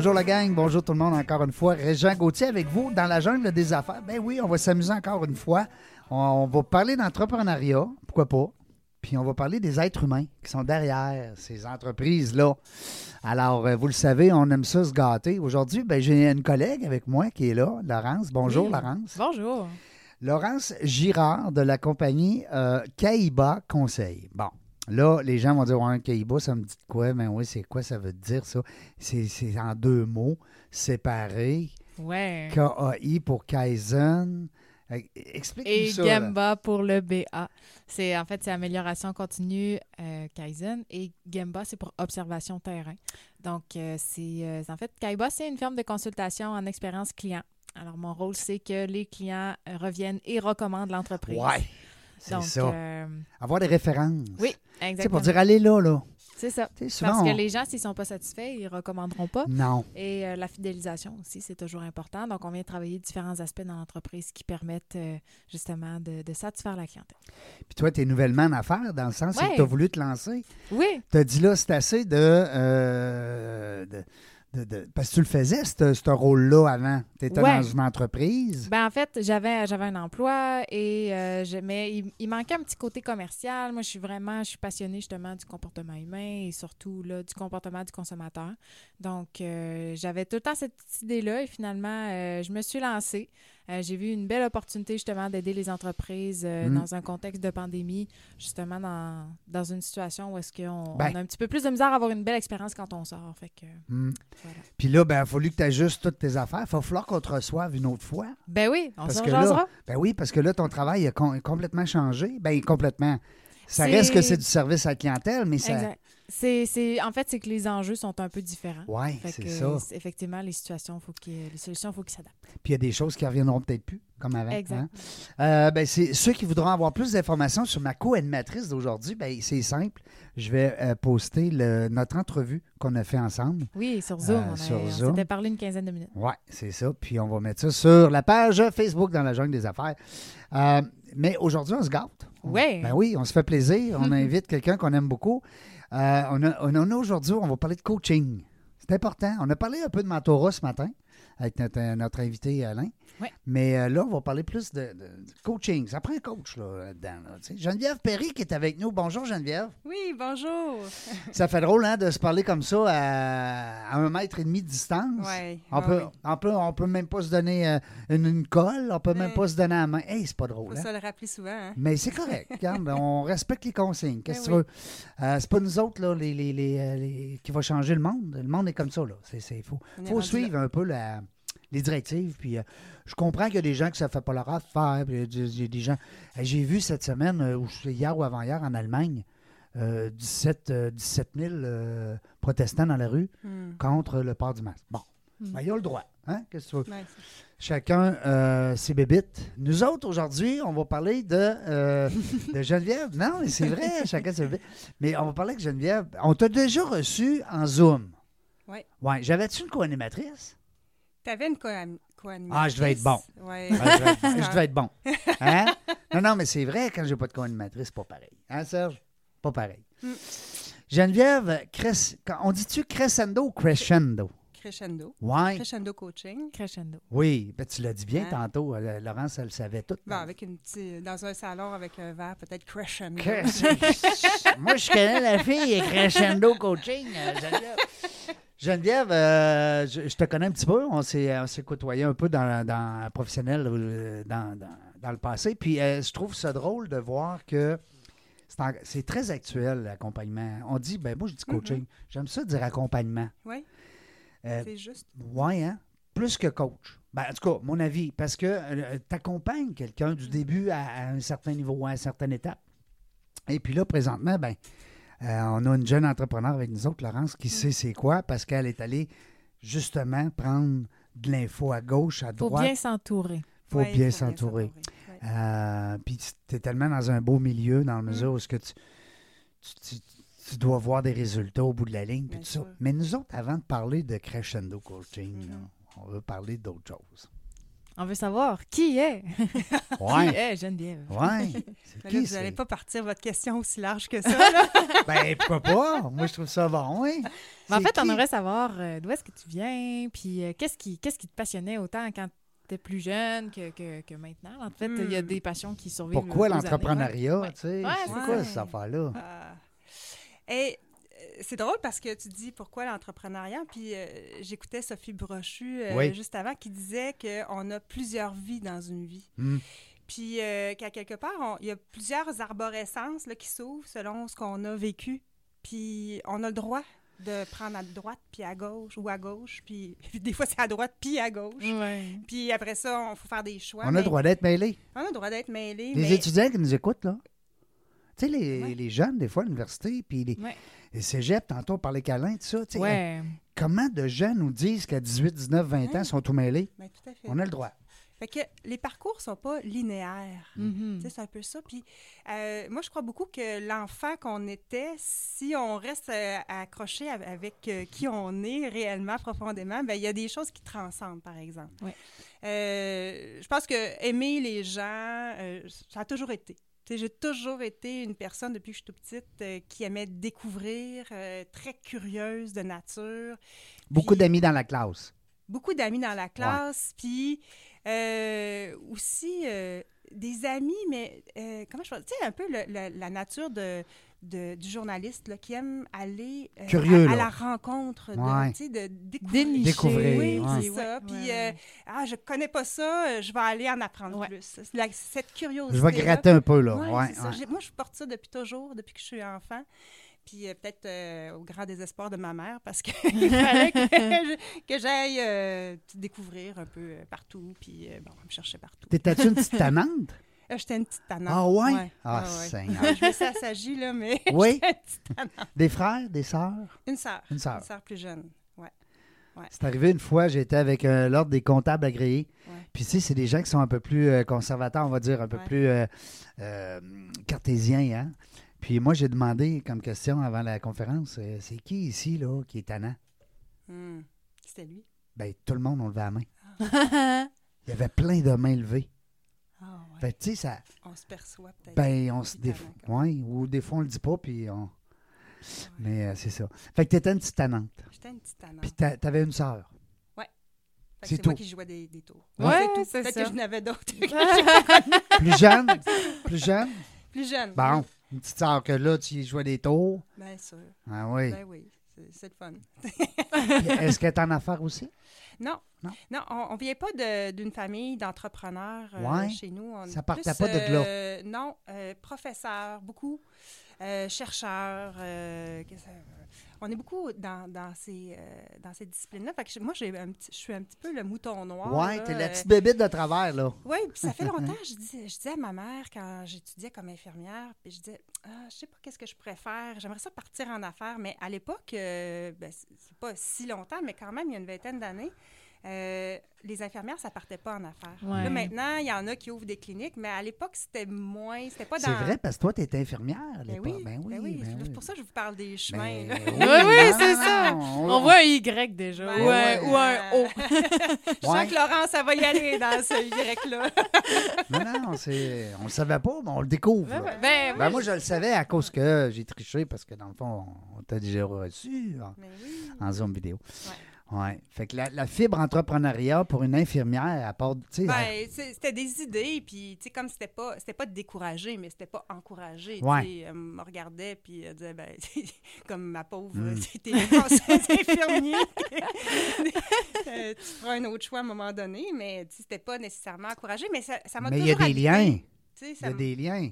Bonjour la gang, bonjour tout le monde encore une fois. Régent Gauthier avec vous dans la jungle des affaires. Ben oui, on va s'amuser encore une fois. On, on va parler d'entrepreneuriat, pourquoi pas. Puis on va parler des êtres humains qui sont derrière ces entreprises-là. Alors, euh, vous le savez, on aime ça se gâter. Aujourd'hui, ben, j'ai une collègue avec moi qui est là, Laurence. Bonjour, Oui. Laurence. Bonjour. Laurence Girard de la compagnie euh, Kaiba Conseil. Bon, là, les gens vont dire Ouais, Kaiba, ça me dit quoi? Mais oui, c'est quoi ça veut dire ça? C'est en deux mots, séparés. Ouais. KAI pour Kaizen. Explique-nous Et ça. là. Gemba pour le BA. C'est en fait c'est amélioration continue euh, Kaizen et Gemba c'est pour observation terrain. Donc euh, c'est euh, en fait Kaiba c'est une firme de consultation en expérience client. Alors mon rôle c'est que les clients euh, reviennent et recommandent l'entreprise. Ouais, c'est ça. euh, Avoir des références. oui, exactement. pour dire allez là, là. C'est ça. Souvent, Parce que on- les gens s'ils sont pas satisfaits, ils recommanderont pas. Non. Et euh, la fidélisation aussi, c'est toujours important. Donc, on vient travailler différents aspects dans l'entreprise qui permettent euh, justement de, de satisfaire la clientèle. Puis toi, tu es nouvellement en affaires, dans le sens où Ouais. tu as voulu te lancer. Oui, Tu as dit là, c'est assez de, euh, de- de- de- Parce que tu le faisais, ce rôle-là, avant. Tu étais Ouais. dans une entreprise. ben en fait, j'avais j'avais un emploi et euh, je- mais il, il manquait un petit côté commercial. Moi, je suis vraiment, je suis passionnée justement du comportement humain et surtout là, du comportement du consommateur. Donc, euh, j'avais tout le temps cette petite idée-là et finalement, euh, je me suis lancée. Euh, J'ai vu une belle opportunité justement d'aider les entreprises euh, Mm. dans un contexte de pandémie, justement dans, dans une situation où est-ce qu'on Ben. on a un petit peu plus de misère à avoir une belle expérience quand on sort. Fait que, voilà. Puis là, ben, il a fallu que tu ajustes toutes tes affaires. Il va falloir qu'on te reçoive une autre fois. Ben oui, on Parce s'en que là, jasera. Ben oui, parce que là, ton travail a com- complètement changé. Ben complètement. Ça reste que c'est du service à la clientèle, mais ça. C'est, en fait, c'est que les enjeux sont un peu différents. Oui, c'est ça. Effectivement, les situations, faut les solutions, il faut qu'ils s'adaptent. Puis il y a des choses qui reviendront peut-être plus, comme avant. Exact. hein. Euh, ben, c'est ceux qui voudront avoir plus d'informations sur ma co-animatrice d'aujourd'hui, ben, c'est simple. Je vais euh, poster le- notre entrevue qu'on a fait ensemble. Oui, sur Zoom. Euh, on, a- sur on Zoom. s'était parlé une quinzaine de minutes. Oui, c'est ça. Puis on va mettre ça sur la page Facebook dans la jungle des affaires. Mais aujourd'hui, on se gâte. Ouais. Ben oui, on se fait plaisir. On invite quelqu'un qu'on aime beaucoup. Euh, on a, on a aujourd'hui, on va parler de coaching. C'est important. On a parlé un peu de mentorat ce matin avec notre, notre invité Alain. Ouais. Mais euh, là, on va parler plus de, de- de coaching. Ça prend un coach là, là-dedans. là. Geneviève Perry qui est avec nous. Bonjour Geneviève. Oui, bonjour. Ça fait drôle hein, de se parler comme ça à, à un mètre et demi de distance. Ouais, On ouais, peut, ouais. on peut, on peut même pas se donner euh, une, une colle, on peut même pas se donner la main. Hey, c'est pas Faut drôle. hein? ça le rappeler souvent. Hein? Mais c'est correct. regarde, on respecte les consignes. Qu'est-ce que tu veux? Euh, c'est pas nous autres là, les, les- les, les- qui va changer le monde. Le monde est comme ça. Il faut, faut suivre un peu la- les directives. Puis, euh, je comprends qu'il y a des gens que ça fait pas leur affaire. Puis, il y a des- il y a des gens. Hey, J'ai vu cette semaine, euh, ou hier ou avant-hier, en Allemagne, euh, 17, euh, 17 000 euh, protestants dans la rue Hmm. contre le port du masque. Bon, Mm. ben, il y a le droit. Hein? Qu'est-ce que tu veux? Chacun ses bébites. Nous autres, aujourd'hui, on va parler de, de Geneviève. Non, mais c'est vrai, chacun ses bébites. Mais on va parler avec Geneviève. On t'a déjà reçu en Zoom. Ouais. Ouais. J'avais-tu une co-animatrice? T'avais une co-animatrice. Ah, je devais être bon. Ouais. Je, devais être, je devais être bon. Hein? Non, non, mais c'est vrai, quand j'ai pas de co-animatrice, c'est pas pareil. Hein, Serge? Pas pareil. Mm. Geneviève, cres- on dit-tu crescendo ou crescendo? Crescendo. Ouais. Crescendo coaching. Crescendo. Oui, ben, tu l'as dit bien Hein? tantôt. euh, Laurence, elle le savait tout. Bon, avec une petite, dans un salon avec un verre, peut-être crescendo. Moi, je connais la fille et Crescendo Coaching, euh, Geneviève. Euh, je, je te connais un petit peu. On s'est, on s'est côtoyé un peu dans, dans professionnel euh, dans, dans- dans le passé. Puis euh, je trouve ça drôle de voir que c'est, en- c'est très actuel, l'accompagnement. On dit, ben moi, je dis coaching. J'aime ça dire accompagnement. Oui, Euh, c'est juste. Ouais, hein? Plus que coach. Ben, en tout cas, mon avis, parce que tu accompagnes quelqu'un du début à, à un certain niveau, à une certaine étape. Et puis là, présentement, ben, euh, on a une jeune entrepreneur avec nous autres, Laurence, qui sait c'est quoi, parce qu'elle est allée justement prendre de l'info à gauche, à Faut droite. bien s'entourer. faut Ouais, bien faut s'entourer. Ouais. Euh, puis tu es tellement dans un beau milieu, dans la mesure où ce que tu, tu, tu- tu dois voir des résultats au bout de la ligne, puis ça. Mais nous autres, avant de parler de crescendo coaching, Mhm. là, on veut parler d'autre chose. On veut savoir qui est. Ouais. Qui est Geneviève? Qui, vous n'allez pas partir votre question aussi large que ça. là. Ben, pourquoi pas? Moi, je trouve ça bon, oui. Mais en fait, on aimerait savoir euh, d'où est-ce que tu viens, puis euh, qu'est-ce qui, qu'est-ce qui te passionnait autant quand tu étais plus jeune que, que, que maintenant? En fait, il y a Hmm. des passions qui survivent. Pourquoi l'entrepreneuriat, Ouais. tu sais? Ouais, c'est quoi ça. cette affaire-là? Ah. Et euh, c'est drôle parce que tu dis pourquoi l'entrepreneuriat, puis euh, j'écoutais Sophie Brochu euh, Oui. juste avant qui disait qu'on a plusieurs vies dans une vie. Hmm. Puis euh, qu'à quelque part, on- il y a plusieurs arborescences là, qui s'ouvrent selon ce qu'on a vécu. Puis on a le droit de prendre à droite puis à gauche ou à gauche. Puis des fois, c'est à droite puis à gauche. Ouais. Puis après ça, il faut faire des choix. On a le droit d'être mêlés. On a le droit d'être mêlés. Les mais... étudiants qui nous écoutent, là. Tu sais, les, Ouais. les jeunes, des fois, à l'université, puis les, Ouais. les cégeps, tantôt, on parlait câlin, tout ça. tu sais, Ouais. Comment de jeunes nous disent qu'à 18, 19, 20 ans, ils sont tout mêlés? Mais tout à fait. On a le droit. Fait que les parcours sont pas linéaires. Tu sais, C'est un peu ça. Puis euh, moi, je crois beaucoup que l'enfant qu'on était, si on reste euh, accroché av- avec euh, qui on est réellement, profondément, ben il y a des choses qui transcendent, par exemple. Je pense que aimer les gens, ça a toujours été. J'ai toujours été une personne, depuis que je suis toute petite, euh, qui aimait découvrir, euh, très curieuse de nature. Beaucoup d'amis dans la classe. beaucoup d'amis dans la classe, puis euh, aussi des amis, mais comment je peux Tu sais, un peu le- le- la nature de, de- du journaliste là, qui aime aller euh, Curieux, à, la rencontre, de, Ouais. découvrir. Oui, ouais. c'est ça. Ouais, Puis, ouais, euh, ah, je connais pas ça, euh, je vais aller en apprendre Ouais. plus. La- cette curiosité. Je vais gratter un peu, là. Moi, je porte ça depuis toujours, depuis que je suis enfant. Puis euh, peut-être euh, au grand désespoir de ma mère, parce qu'il fallait que j'aille euh, découvrir un peu partout. Puis euh, bon, on me cherchait partout. T'étais-tu une petite tannante? J'étais une petite tannante. Ah ouais? Ouais, Ah, ouais, ouais. Seigneur. Ah, je me suis assagie, là, mais Oui? j'étais une petite tannante. Des frères, des sœurs? Une sœur. Une sœur. Une sœur plus jeune. Ouais. C'est arrivé une fois, j'étais avec euh, l'ordre des comptables agréés. Ouais. Puis, tu sais, c'est des gens qui sont un peu plus euh, conservateurs, on va dire, un peu Ouais. plus euh, cartésiens. Hein? Puis, moi, j'ai demandé comme question avant la conférence c'est qui ici, là, qui est tannant? Hmm. C'était lui. Ben, tout le monde, on levait la main. Il y avait plein de mains levées. Ah ouais. Fait que, tu sais, ça. On se perçoit peut-être. Ben, on se. Des, ouais, ou des fois, on le dit pas, puis on. Mais euh, c'est ça. Fait que t'étais une petite tannante. J'étais une petite tannante. Puis, t'a- t'avais une sœur. Que c'est C'est moi tout. qui jouais des, des tours. Ouais, c'est Peut-être ça. que je n'avais d'autres. Plus jeune? plus jeune? Plus jeune. Bon, oui. une petite sœur que là, tu jouais des tours. Bien sûr. Ah oui. Ben oui. C'est- C'est le fun. Est-ce qu'elle est en affaires aussi? Non. Non? Non, on ne vient pas de- d'une famille d'entrepreneurs euh, Ouais. chez nous. On Ça partait pas de là. euh, non, euh, professeurs, beaucoup, euh, chercheurs. euh, on est beaucoup dans, dans ces, euh, dans ces disciplines-là. Fait que je- moi, j'ai un petit, je suis un petit peu le mouton noir. ouais, t'es la petite bébite de travers, là. oui, puis ça fait longtemps, je, dis, je disais à ma mère quand j'étudiais comme infirmière, puis je disais, ah, je sais pas qu'est-ce que je faire, j'aimerais ça partir en affaires, mais à l'époque, ben, c'est pas si longtemps, mais quand même, il y a une vingtaine d'années, euh, les infirmières, ça partait pas en affaires. Ouais. Là, maintenant, il y en a qui ouvrent des cliniques, mais à l'époque, c'était moins, c'était pas dans... C'est vrai, parce que toi, t'étais infirmière à Ben l'époque. oui, Ben oui, ben oui, ben c'est oui. pour ça que je vous parle des chemins. Ben oui, Oui, c'est ça. On voit un Y déjà, Ben ou, ouais. ou un O. Je sens que Laurence, ça va y aller dans ce Y-là. Non, non, c'est... on le savait pas, mais on le découvre. Ben, ben, Ben, moi, je le savais à cause que j'ai triché, parce que dans le fond, on t'a déjà reçu en, Mais oui. en Zoom vidéo. Ouais. Fait que la, la fibre entrepreneuriat pour une infirmière, à part, tu sais, Ben, c'était des idées, puis tu sais, comme c'était pas, c'était pas découragé, mais c'était pas encouragé. Ouais. Elle me regardait, puis elle disait, ben, comme ma pauvre, Mm. c'était infirmier. Euh, tu feras un autre choix à un moment donné, mais tu sais, c'était pas nécessairement encouragé, mais ça ça m'a mais toujours il y a des liens. tu sais, Il ça y a des liens.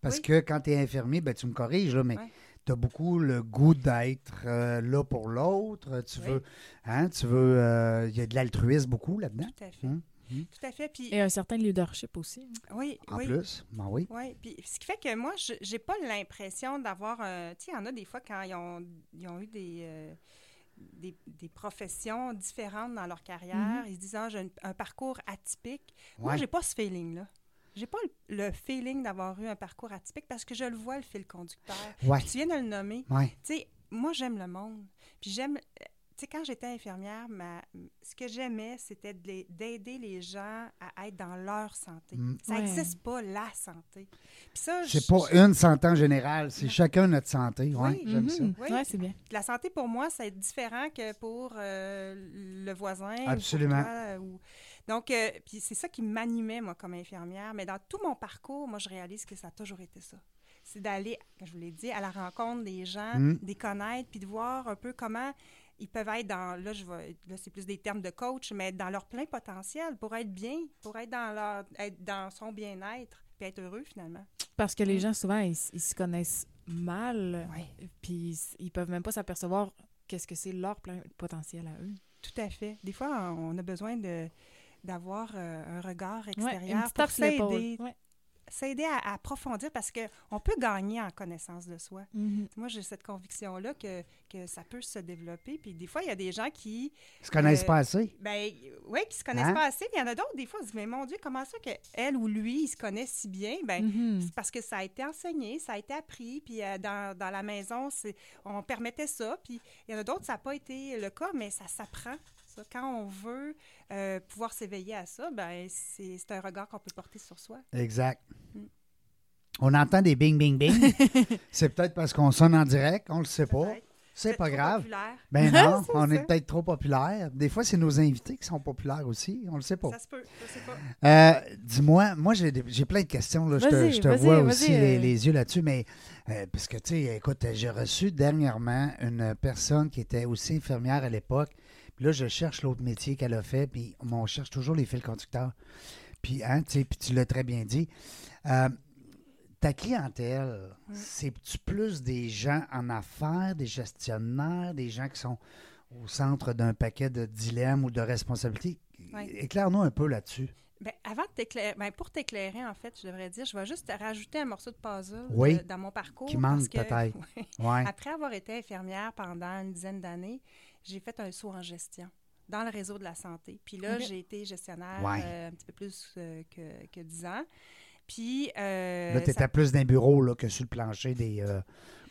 Parce Oui. que quand tu es infirmier, ben, tu me corriges, là, mais Ouais. Tu as beaucoup le goût d'être euh, là pour l'autre. Tu Oui. veux. Hein, tu veux. euh, Il y a de l'altruisme beaucoup là-dedans. Tout à fait. Hum, hum. Tout à fait. Puis, Et un certain leadership aussi. oui, En oui. plus. Ben oui. Oui, puis ce qui fait que moi, je j'ai pas l'impression d'avoir. un- Tu sais, il y en a des fois quand ils ont, ils ont eu des, euh, des, des professions différentes dans leur carrière, ils se disent Ah, j'ai un, un parcours atypique. Moi, Ouais. j'ai pas ce feeling-là. J'ai pas le, le feeling d'avoir eu un parcours atypique parce que je le vois, le fil conducteur. Ouais. Tu viens de le nommer. Ouais. Tu sais, moi, j'aime le monde. Puis j'aime. euh, sais, quand j'étais infirmière, ma- ce que j'aimais, c'était d'aider les gens à être dans leur santé. Mm. Ça Ouais. n'existe pas, la santé. Puis ça, C'est pas une santé en général, c'est chacun notre santé. Ouais, Oui. j'aime ça. Mhm. Oui. Ouais, c'est bien. La santé, pour moi, c'est différent que pour euh, le voisin. ou pour Absolument. toi, ou- Donc, euh, puis c'est ça qui m'animait, moi, comme infirmière. Mais dans tout mon parcours, moi, je réalise que ça a toujours été ça. C'est d'aller, comme je vous l'ai dit, à la rencontre des gens, Mm. des connaître, puis de voir un peu comment ils peuvent être dans, là, je vais, là, c'est plus des termes de coach, mais dans leur plein potentiel pour être bien, pour être dans, leur, être dans son bien-être, puis être heureux, finalement. Parce que les Mm. gens, souvent, ils, ils se connaissent mal, Oui. puis ils peuvent même pas s'apercevoir qu'est-ce que c'est leur plein potentiel à eux. Tout à fait. Des fois, on a besoin de d'avoir euh, un regard Ouais, extérieur une petite pour s'aider Ouais. s'aider à, à approfondir parce qu'on peut gagner en connaissance de soi. Mhm. Moi, j'ai cette conviction-là que, que ça peut se développer. Puis des fois, il y a des gens qui, Ils se connaissent Euh, pas assez. ben, ouais, qui se connaissent Hein? pas assez. Puis il y en a d'autres, des fois, ils se disent, mais mon Dieu, comment ça que elle ou lui, ils se connaissent si bien? Ben, Mhm. c'est parce que ça a été enseigné, ça a été appris, puis euh, dans, dans la maison, c'est, on permettait ça. Puis il y en a d'autres, ça n'a pas été le cas, mais ça s'apprend. Ça. Quand on veut euh, pouvoir s'éveiller à ça, ben, c'est, c'est un regard qu'on peut porter sur soi. Exact. Mm. On entend des bing, bing, bing. c'est peut-être parce qu'on sonne en direct, on le sait pas. C'est Peut-être pas trop grave. populaire. Ben non, on ça. est peut-être trop populaire. Des fois, c'est nos invités qui sont populaires aussi. On le sait pas. Ça se peut, je sais pas. Euh, Dis-moi, moi, j'ai des- j'ai plein de questions. Là. Je te, je te vois aussi les, euh. les yeux là-dessus, mais euh, parce que, tu sais, écoute, j'ai reçu dernièrement une personne qui était aussi infirmière à l'époque. Puis là, je cherche l'autre métier qu'elle a fait, puis on cherche toujours les fils conducteurs. Puis, hein, tu sais, puis tu l'as très bien dit. Euh, ta clientèle, c'est-tu plus des gens en affaires, des gestionnaires, des gens qui sont au centre d'un paquet de dilemmes ou de responsabilités? Ouais. Éclaire-nous un peu là-dessus. Ben, avant de ben, pour t'éclairer, en fait, je devrais dire, je vais juste rajouter un morceau de puzzle Oui. de- dans mon parcours. Qui manque peut-être. Ouais. Ouais. Après avoir été infirmière pendant une dizaine d'années, j'ai fait un saut en gestion dans le réseau de la santé. Puis là, j'ai été gestionnaire Ouais. euh, un petit peu plus euh, que, que 10 ans. Puis. euh, Là, tu ça- étais plus dans un bureau là, que sur le plancher des. euh,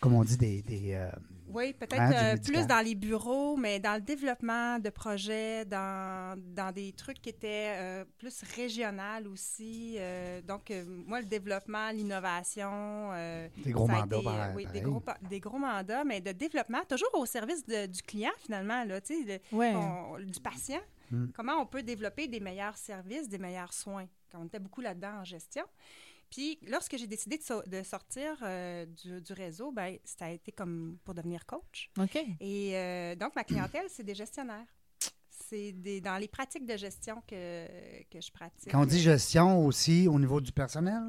comme on dit, des. des euh, Oui, peut-être Hein, euh, plus dans les bureaux, mais dans le développement de projets, dans, dans des trucs qui étaient euh, plus régional aussi. Euh, donc, euh, moi, le développement, l'innovation. euh, des gros mandats, été, pareil, oui, des gros, des gros mandats, mais de développement, toujours au service de- du client, finalement, là, tu sais, le- Ouais. on- du patient. Mm. Comment on peut développer des meilleurs services, des meilleurs soins? Quand on était beaucoup là-dedans en gestion. Puis, lorsque j'ai décidé de, so- de sortir euh, du, du réseau, ben, ça a été comme pour devenir coach. OK. Et euh, donc, ma clientèle, c'est des gestionnaires. C'est des, dans les pratiques de gestion que, que je pratique. Quand on dit gestion aussi au niveau du personnel,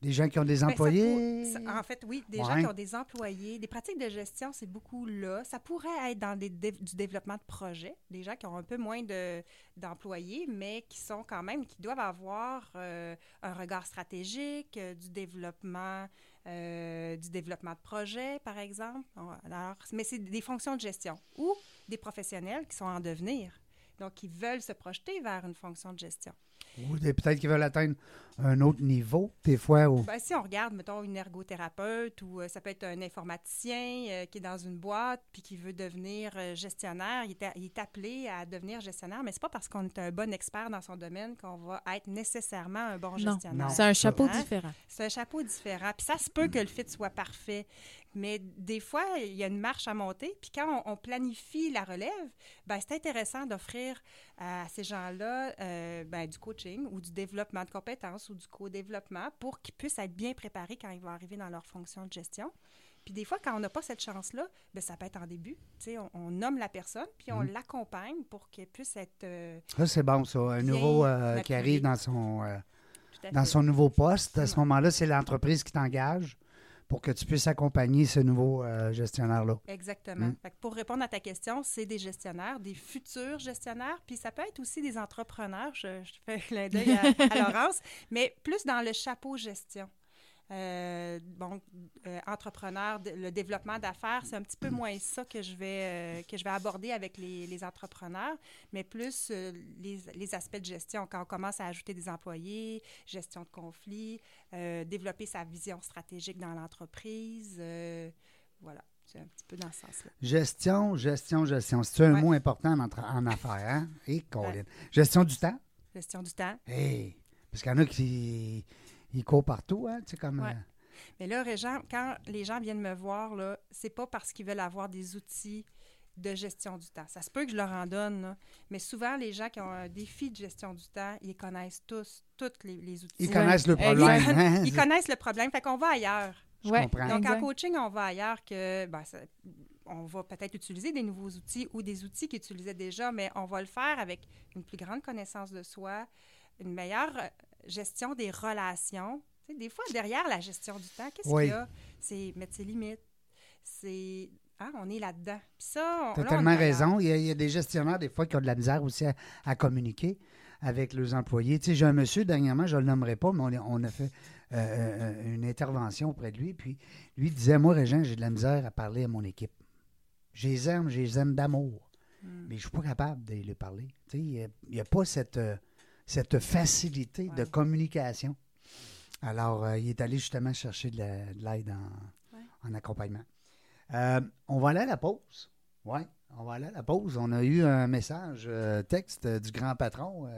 des gens qui ont des Ben, ça employés? pour- ça- en fait, oui, des Ouais. gens qui ont des employés. Des pratiques de gestion, c'est beaucoup là. Ça pourrait être dans des du développement de projets, des gens qui ont un peu moins de- d'employés, mais qui sont quand même, qui doivent avoir euh, un regard stratégique, euh, du développement, euh, du développement de projets, par exemple. Alors, mais c'est des fonctions de gestion ou des professionnels qui sont en devenir. Donc, qui veulent se projeter vers une fonction de gestion. Ou peut-être qu'ils veulent atteindre un autre niveau, des fois. Ou... Ben, si on regarde, mettons, une ergothérapeute ou euh, ça peut être un informaticien euh, qui est dans une boîte puis qui veut devenir euh, gestionnaire, il est, a- il est appelé à devenir gestionnaire, mais c'est pas parce qu'on est un bon expert dans son domaine qu'on va être nécessairement un bon Non, gestionnaire. c'est un chapeau Hein? différent. C'est un chapeau différent. Puis ça se peut que le fit soit parfait. Mais des fois, il y a une marche à monter. Puis quand on, on planifie la relève, ben, c'est intéressant d'offrir à ces gens-là euh, ben, du coaching ou du développement de compétences ou du co-développement pour qu'ils puissent être bien préparés quand ils vont arriver dans leur fonction de gestion. Puis des fois, quand on n'a pas cette chance-là, ben, ça peut être en début. Tu sais, on, on nomme la personne, puis on Mhm. l'accompagne pour qu'elle puisse être euh, Ça, c'est bon, ça. Un nouveau euh, qui arrive dans son, euh, dans son nouveau poste. À ce moment-là, c'est l'entreprise qui t'engage pour que tu puisses accompagner ce nouveau euh, gestionnaire-là. Exactement. Mm. Fait que pour répondre à ta question, c'est des gestionnaires, des futurs gestionnaires, puis ça peut être aussi des entrepreneurs. Je, je fais clin d'œil à, à Laurence, mais plus dans le chapeau gestion. Euh, bon, euh, entrepreneur, le développement d'affaires, c'est un petit peu moins ça que je vais, euh, que je vais aborder avec les, les entrepreneurs, mais plus euh, les, les aspects de gestion. Quand on commence à ajouter des employés, gestion de conflits, développer sa vision stratégique dans l'entreprise, voilà. C'est un petit peu dans ce sens-là. Gestion, gestion, gestion. C'est un Ouais. mot important en, en affaires, hein? Et Colin. Gestion du temps? Gestion du temps. Hey! Parce qu'il y en a qui ils courent partout, hein? Tu sais, comme. Ouais. euh, Mais là, Régent, quand les gens viennent me voir, là, c'est pas parce qu'ils veulent avoir des outils de gestion du temps. Ça se peut que je leur en donne, là, mais souvent, les gens qui ont un défi de gestion du temps, ils connaissent tous, tous les, les outils. ils Ouais. connaissent le problème. hein? Ils connaissent le problème, fait qu'on va ailleurs. Je Ouais, comprends. Donc, en coaching, on va ailleurs que, ben, ça- on va peut-être utiliser des nouveaux outils ou des outils qu'ils utilisaient déjà, mais on va le faire avec une plus grande connaissance de soi, une meilleure gestion des relations. Tu sais, des fois, derrière la gestion du temps, qu'est-ce Oui. qu'il y a? C'est mettre ses limites. C'est... hein, on est là-dedans. Puis ça, on, là, tellement raison. Il y, a, il y a des gestionnaires, des fois, qui ont de la misère aussi à, à communiquer avec leurs employés. Tu sais, j'ai un monsieur, dernièrement, je ne le nommerai pas, mais on, a- on a fait euh, euh, une intervention auprès de lui. Puis lui disait Moi, Régent, j'ai de la misère à parler à mon équipe. Je les aime, je les aime d'amour. Mm. Mais je ne suis pas capable de les parler. Tu sais, il n'y a pas cette, euh, cette facilité de communication. Alors, euh, il est allé justement chercher de la- de l'aide en, Ouais. en accompagnement. Euh, on va aller à la pause. Oui, on va aller à la pause. On a eu un message euh, texte du grand patron.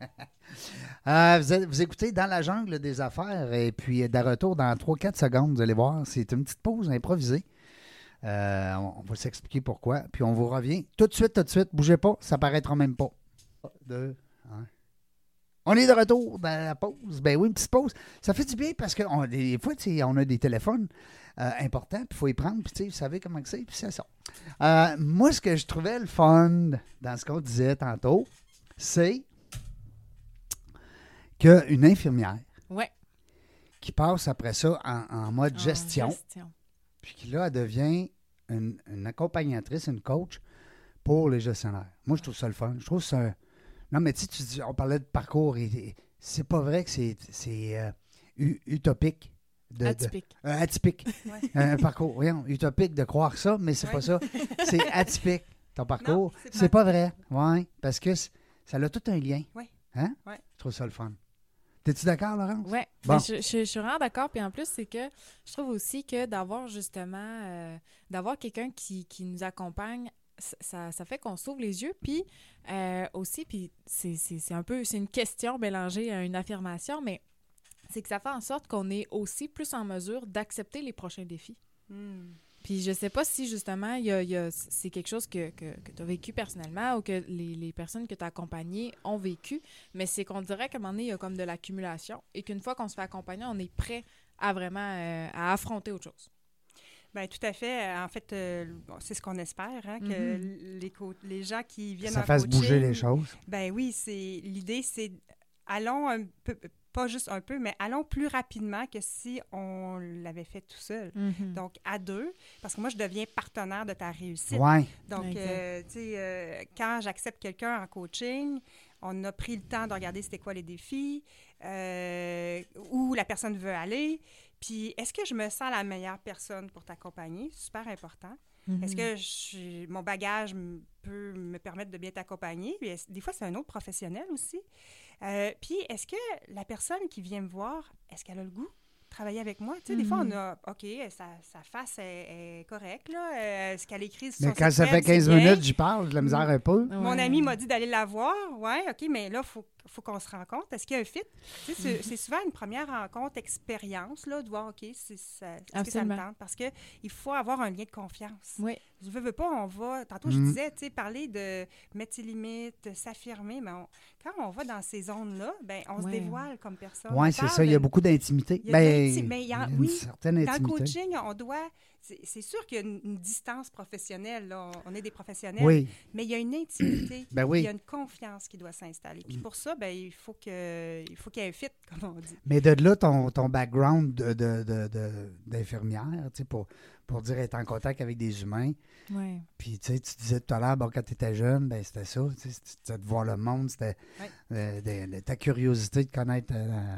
vous, êtes- vous écoutez Dans la jungle des affaires et puis de retour dans 3-4 secondes, vous allez voir, c'est une petite pause improvisée. On, on va s'expliquer pourquoi. Puis on vous revient tout de suite, tout de suite. Bougez pas, ça paraîtra même pas. On est de retour dans la pause. Ben oui, une petite pause. Ça fait du bien parce que on- des fois, on a des téléphones euh, importants, puis il faut y prendre, puis tu sais, vous savez comment c'est, puis c'est ça. Euh, moi, ce que je trouvais le fun dans ce qu'on disait tantôt, c'est qu'une infirmière Ouais. qui passe après ça en, en mode En gestion, gestion. puis qui là, elle devient une, une accompagnatrice, une coach pour les gestionnaires. Moi, je trouve ça le fun. Je trouve ça. Non, mais tu sais, tu dis- on parlait de parcours et, et c'est pas vrai que c'est c'est, euh, utopique. De, de- Atypique. euh, atypique. Ouais. un parcours, voyons, utopique de croire ça, mais c'est Ouais. pas ça. C'est atypique, ton parcours. c'est pas- C'est pas vrai. Oui, parce que ça a tout un lien. Ouais. Hein? Ouais. Je trouve ça le fun. T'es-tu d'accord, Laurence? Oui, Bon. je, je- je suis vraiment d'accord. Puis en plus, c'est que je trouve aussi que d'avoir justement, euh, d'avoir quelqu'un qui, qui nous accompagne, ça- fait qu'on s'ouvre les yeux. Puis euh, aussi, puis c'est un peu, c'est une question mélangée à une affirmation, mais c'est que ça fait en sorte qu'on est aussi plus en mesure d'accepter les prochains défis. Mm. Puis je sais pas si justement il y a- y a- c'est quelque chose que, que, tu as vécu personnellement ou que les, les personnes que tu as accompagnées ont vécu, mais c'est qu'on dirait qu'à un moment donné, il y a comme de l'accumulation et qu'une fois qu'on se fait accompagner, on est prêt à vraiment euh, à affronter autre chose. Bien, tout à fait. En fait, euh, bon, c'est ce qu'on espère, hein, que Mhm. les, co- les gens qui viennent Ça en fasse coaching, bouger les choses. Ben oui, c'est l'idée, c'est allons un peu, pas juste un peu, mais allons plus rapidement que si on l'avait fait tout seul. Donc, à deux, parce que moi, je deviens partenaire de ta réussite. Ouais. Donc, euh, tu sais, euh, quand j'accepte quelqu'un en coaching, on a pris le temps de regarder c'était quoi les défis, euh, où la personne veut aller, puis est-ce que je me sens la meilleure personne pour t'accompagner? Super important. Mhm. Est-ce que je- mon bagage peut me permettre de bien t'accompagner? Des fois, c'est un autre professionnel aussi. Euh, puis, est-ce que la personne qui vient me voir, est-ce qu'elle a le goût? Travailler avec moi? Tu sais, des fois, on Mhm. a, OK, sa, sa face est, est correcte, là. euh, ce qu'elle écrit sur Mais quand ça fait c'est 15 bien. minutes, j'y parle, de la misère un peu. Mon Ouais. ami m'a dit d'aller la voir. Ouais, OK, mais là, il faut, faut qu'on se rencontre. Est-ce qu'il y a un fit? Tu sais, c'est- c'est souvent une première rencontre, expérience, là, de voir, OK, c'est ça, est-ce que ça me tente? Parce qu'il faut avoir un lien de confiance. Oui. Je veux, veux pas, on va. Tantôt, je Mm. disais, tu sais, parler de mettre ses limites, s'affirmer, mais on- quand on va dans ces zones-là, ben, on se dévoile comme personne. Oui, c'est ça. Il y a beaucoup d'intimité. Il y a de Ben, mais il y a- une oui, certaine Dans le coaching, on doit. C'est sûr qu'il y a une, une distance professionnelle, là. On, on est des professionnels. Oui, Mais il y a une intimité. ben oui. Il y a une confiance qui doit s'installer. Puis pour ça, ben, il faut qu'il y ait un fit, comme on dit. Mais de là, ton, ton background de- de- de- de- d'infirmière, tu sais, pour, dire être en contact avec des humains. Ouais. Puis, tu sais, tu disais tout à l'heure, bon, quand tu étais jeune, ben, c'était ça. tu sais, C'était de voir le monde, c'était Ouais. De- de- ta curiosité de connaître. euh,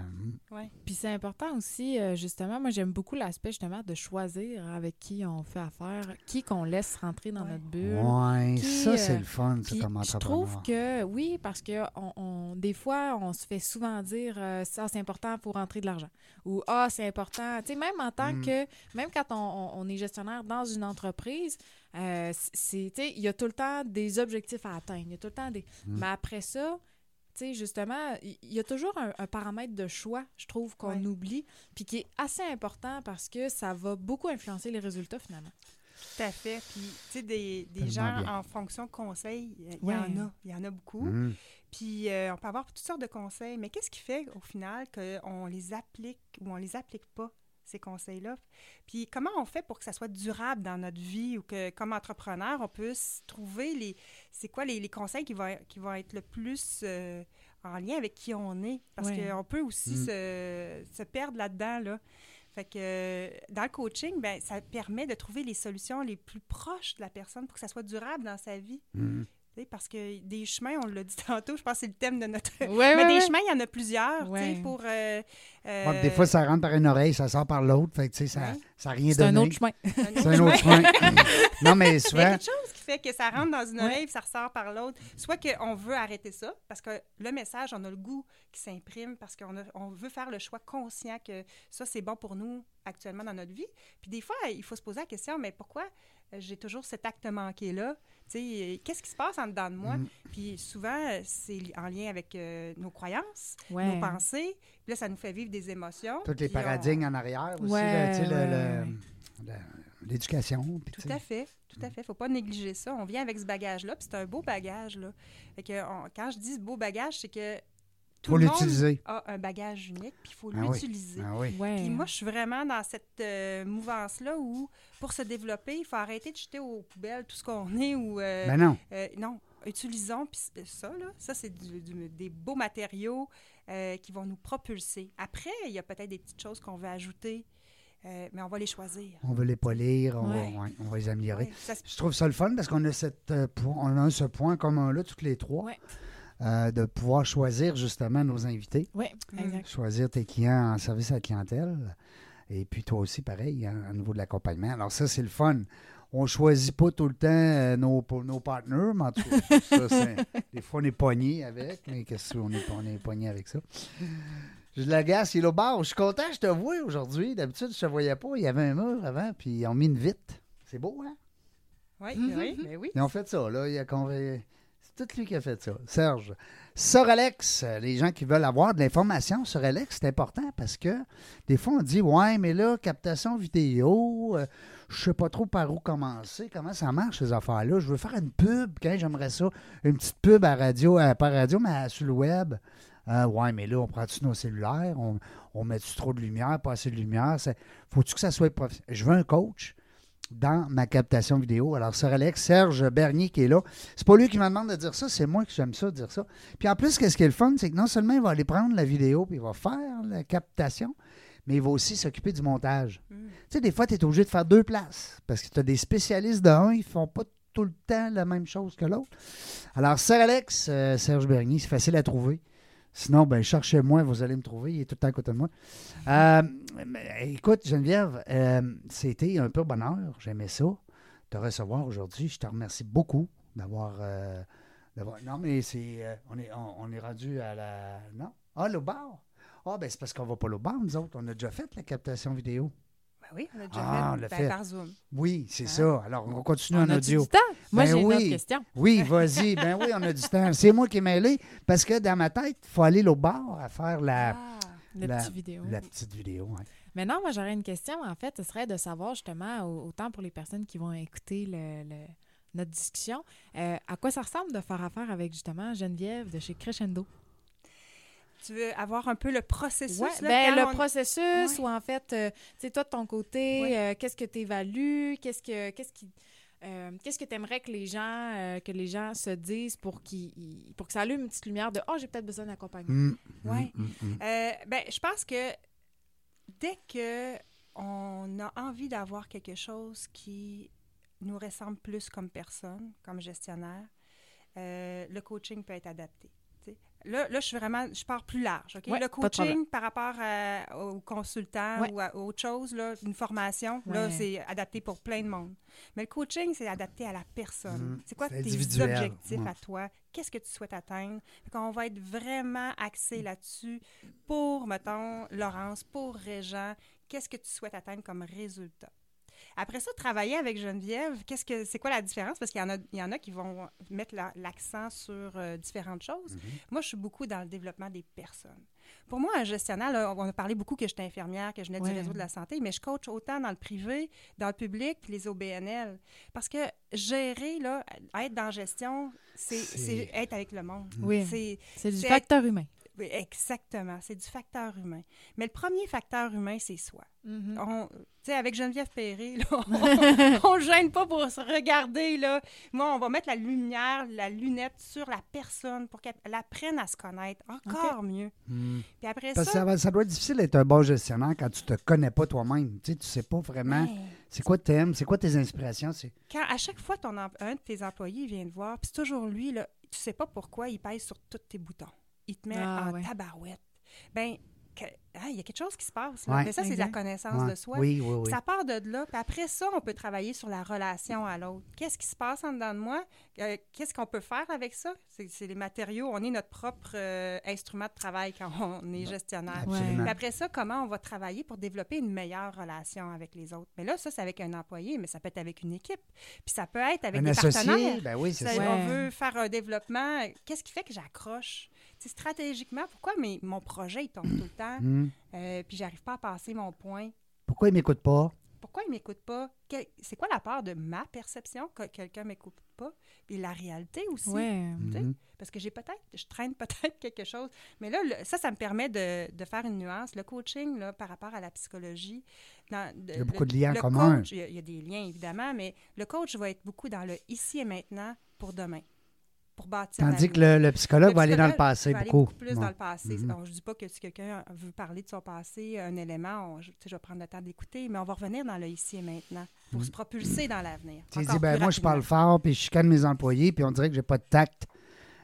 Puis c'est important aussi, euh, justement, moi j'aime beaucoup l'aspect justement de choisir avec qui on fait affaire, qui qu'on laisse rentrer dans Ouais. notre bulle. ouais, Qui, ça, c'est euh, le fun, ça, comme je entrepreneur. trouve que oui, parce que on, on- des fois, on se fait souvent dire euh, ça, c'est important pour rentrer de l'argent. Ou ah, c'est important. Tu sais, même en tant Mm. que, même quand on, on- on est gestionnaire dans une entreprise, euh, c'est, tu sais, il y a tout le temps des objectifs à atteindre. Il y a tout le temps des. Mm. Mais après ça, sais, justement, il y a toujours un, un paramètre de choix, je trouve, qu'on Ouais. oublie, puis qui est assez important parce que ça va beaucoup influencer les résultats finalement. Tout à fait. Puis, tu sais, des, des gens bien. en fonction de conseils, il y en a. Il y en a beaucoup. Mm. Puis, euh, on peut avoir toutes sortes de conseils. Mais qu'est-ce qui fait, au final, qu'on les applique ou on les applique pas, ces conseils-là? Puis, comment on fait pour que ça soit durable dans notre vie ou que, comme entrepreneur, on puisse trouver les... C'est quoi les, les conseils qui vont, qui vont être le plus euh, en lien avec qui on est? Parce qu'on peut aussi Mm. se, se perdre là-dedans, là. Fait que euh, dans le coaching, ben, ça permet de trouver les solutions les plus proches de la personne pour que ça soit durable dans sa vie. Mm. Parce que des chemins, on l'a dit tantôt, je pense que c'est le thème de notre. Ouais, Mais des chemins, il y en a plusieurs, tu Ouais. sais, pour. euh, euh, des fois, ça rentre par une oreille, ça sort par l'autre. Fait que, tu sais, ça Ouais. n'a rien C'est un autre chemin. C'est un autre chemin. non, mais Il y a souvent, quelque chose qui fait que ça rentre dans une oreille puis ça ressort par l'autre. Soit qu'on veut arrêter ça, parce que le message, on a le goût qui s'imprime, parce qu'on a- on veut faire le choix conscient que ça, c'est bon pour nous actuellement dans notre vie. Puis des fois, il faut se poser la question, mais pourquoi j'ai toujours cet acte manqué-là? Euh, qu'est-ce qui se passe en dedans de moi? Mm. Puis souvent, euh, c'est en lien avec euh, nos croyances, Ouais. nos pensées. Puis là, ça nous fait vivre des émotions. tous les on- paradigmes en arrière aussi, Ouais, là, tu sais, le- ouais, le- ouais. le- l'éducation. Tout à fait, tout à fait. Faut pas négliger ça. On vient avec ce bagage-là, puis c'est un beau bagage, là. Fait que on- quand je dis beau bagage, c'est que tout Faut le monde l'utiliser. a un bagage unique, puis il faut Ah oui. l'utiliser. Ah oui. Ouais. Puis moi, je suis vraiment dans cette euh, mouvance-là où, pour se développer, il faut arrêter de jeter aux poubelles tout ce qu'on est ou... euh, Ben non. euh, non, utilisons puis ça, là, ça, c'est du- du- des beaux matériaux euh, qui vont nous propulser. Après, il y a peut-être des petites choses qu'on veut ajouter, euh, mais on va les choisir. On veut les polir, on, Ouais. va, ouais, on va les améliorer. Ouais, ça se- Je trouve ça le fun parce qu'on a, cette, euh, point- on a ce point commun-là, toutes les trois, Ouais. Euh, de pouvoir choisir justement nos invités, Oui, Mm. exact. choisir tes clients en service à la clientèle. Et puis toi aussi, pareil, hein, au niveau de l'accompagnement. Alors ça, c'est le fun. On choisit pas tout le temps euh, nos, nos partenaires, mais en tout cas, ça, c'est- des fois, on est pogné avec, mais qu'est-ce qu'on est, on est pogné avec ça? Je la gasse, il est au bar. Je suis content, je te vois aujourd'hui. D'habitude, je te voyais pas. Il y avait un mur avant, puis ils ont mis une vitre. C'est beau, hein? Oui, Mhm. oui, mais oui. Ils ont fait ça, là. Il a convaincu- C'est tout lui qui a fait ça. Serge. Sur Alex, euh, les gens qui veulent avoir de l'information sur Alex, c'est important parce que des fois, on dit Ouais, mais là, captation vidéo, euh, je sais pas trop par où commencer, comment ça marche, ces affaires-là. Je veux faire une pub, quand j'aimerais ça, une petite pub à radio, à, pas à radio, mais sur le web. Euh, ouais, mais là, on prend-tu nos cellulaires? On, on met-tu trop de lumière, pas assez de lumière? Faut-tu que ça soit professionnel? Je veux un coach dans ma captation vidéo. Alors, Sir Alex, Serge Bernier qui est là. C'est pas lui qui me demande de dire ça, c'est moi qui j'aime ça, dire ça. Puis en plus, qu'est-ce qui est le fun, c'est que non seulement il va aller prendre la vidéo, puis il va faire la captation, mais il va aussi s'occuper du montage. Mm. Tu sais, des fois, tu es obligé de faire deux places parce que tu as des spécialistes d'un, ils font pas tout le temps la même chose que l'autre. Alors, Sir Alex, euh, Serge Bernier, c'est facile à trouver. Sinon, ben, cherchez-moi, vous allez me trouver. Il est tout le temps à côté de moi. Euh, écoute, Geneviève, euh, c'était un peu bonheur. J'aimais ça, te recevoir aujourd'hui. Je te remercie beaucoup d'avoir. euh, non, mais c'est. on, est, on, est rendu à la. Non? Ah, le bar? Ah, ben, c'est parce qu'on va pas au bar, nous autres. On a déjà fait la captation vidéo. Ben oui, on déjà Ah, on fait, fait. par Zoom. Oui, c'est Hein? ça. Alors, on continue On en a audio. du temps? Moi, Ben j'ai une autre question. Oui, vas-y. Ben oui, on a du temps. C'est moi qui ai mêlé parce que dans ma tête, il faut aller au bar à faire la, Ah, Le La- petit vidéo. la petite vidéo. Maintenant, moi, j'aurais une question, en fait, ce serait de savoir justement, au- autant pour les personnes qui vont écouter le- le- notre discussion, euh, à quoi ça ressemble de faire affaire avec justement Geneviève de chez Crescendo? Tu veux avoir un peu le processus? Ouais, là, ben, le on- processus, Ouais. ou en fait, euh, tu sais, toi, de ton côté, Ouais. euh, qu'est-ce que tu évalues? Qu'est-ce que qu'est-ce qui. euh, qu'est-ce que tu aimerais que les gens euh, que les gens se disent pour qu'ils ils- pour que ça allume une petite lumière de oh j'ai peut-être besoin d'accompagnement. Ouais. hum, hum. Euh, ben, je pense que dès que on a envie d'avoir quelque chose qui nous ressemble plus comme personne, comme gestionnaire, euh, le coaching peut être adapté. Là, là, je suis vraiment, je pars plus large. Ouais, le coaching par rapport à- au consultant Ouais. ou à autre chose, là, une formation, là, c'est adapté pour plein de monde. Mais le coaching, c'est adapté à la personne. Mhm. C'est quoi tes individuel, objectifs à toi? Qu'est-ce que tu souhaites atteindre? Fait qu'on va être vraiment axé là-dessus pour, mettons, Laurence, pour Régent, qu'est-ce que tu souhaites atteindre comme résultat? Après ça, travailler avec Geneviève, qu'est-ce que c'est quoi la différence? Parce qu'il y en a, il y en a qui vont mettre la- l'accent sur euh, différentes choses. Mhm. Moi, je suis beaucoup dans le développement des personnes. Pour moi, un gestionnaire, là, on a parlé beaucoup que j'étais infirmière, que je venais Ouais. du réseau de la santé, mais je coach autant dans le privé, dans le public, puis les OBNL. Parce que gérer, là, être dans la gestion, c'est C'est- c'est être avec le monde. Oui. C'est C'est du C'est- facteur humain. Oui, exactement, c'est du facteur humain. Mais le premier facteur humain, c'est soi. Mm-hmm. Tu sais, avec Geneviève Perré, là, on ne gêne pas pour se regarder. Là. Moi, on va mettre la lumière, la lunette sur la personne pour qu'elle elle apprenne à se connaître encore mieux. Hmm. Puis après Parce ça... ça, va- ça doit être difficile d'être un bon gestionnaire quand tu te connais pas toi-même. Tu sais, tu sais pas vraiment c'est quoi t'aimes, c'est quoi tes inspirations. C'est... quand à chaque fois ton em- un de tes employés vient te voir, puis c'est toujours lui, là, tu sais pas pourquoi il pèse sur tous tes boutons. Il te met Ah, en ouais. tabarouette. Ben, ah, il y a quelque chose qui se passe. Là. Ouais. Mais ça, c'est de la connaissance Ouais. de soi. Oui, oui, oui. Ça part de là. Puis après ça, on peut travailler sur la relation à l'autre. Qu'est-ce qui se passe en dedans de moi? Euh, Qu'est-ce qu'on peut faire avec ça? C'est les matériaux. On est notre propre euh, instrument de travail quand on est gestionnaire. Puis après ça, comment on va travailler pour développer une meilleure relation avec les autres? Mais là, ça, c'est avec un employé, mais ça peut être avec une équipe. Puis ça peut être avec Un des associé, partenaires. ben oui, c'est Ça, ça. Ouais. On veut faire un développement. Qu'est-ce qui fait que j'accroche? Stratégiquement, pourquoi? Mes- mon projet il tombe tout le temps? Hmm. Euh, puis j'arrive pas à passer mon point Pourquoi il m'écoute pas? pourquoi il m'écoute pas? C'est quoi la part de ma perception que quelqu'un m'écoute pas? Puis la réalité aussi. Ouais. Mhm. Parce que j'ai peut-être, je traîne peut-être quelque chose. Mais là, le- ça, ça me permet de, de faire une nuance. Le coaching, là, par rapport à la psychologie. dans- de- Il y a beaucoup le- de liens en le commun. coach, il y, a, il y a des liens, évidemment, mais le coach va être beaucoup dans le ici et maintenant pour demain. Pour bâtir Tandis que le, le psychologue le va aller dans le passé va aller beaucoup. plus Ouais. dans le passé. Alors, je dis pas que si quelqu'un veut parler de son passé, un élément, on- je, vais prendre le temps d'écouter, mais on va revenir dans le ici et maintenant pour se propulser dans l'avenir. Tu dis, ben, plus moi, je parle fort, puis je chicane mes employés, puis on dirait que j'ai pas de tact.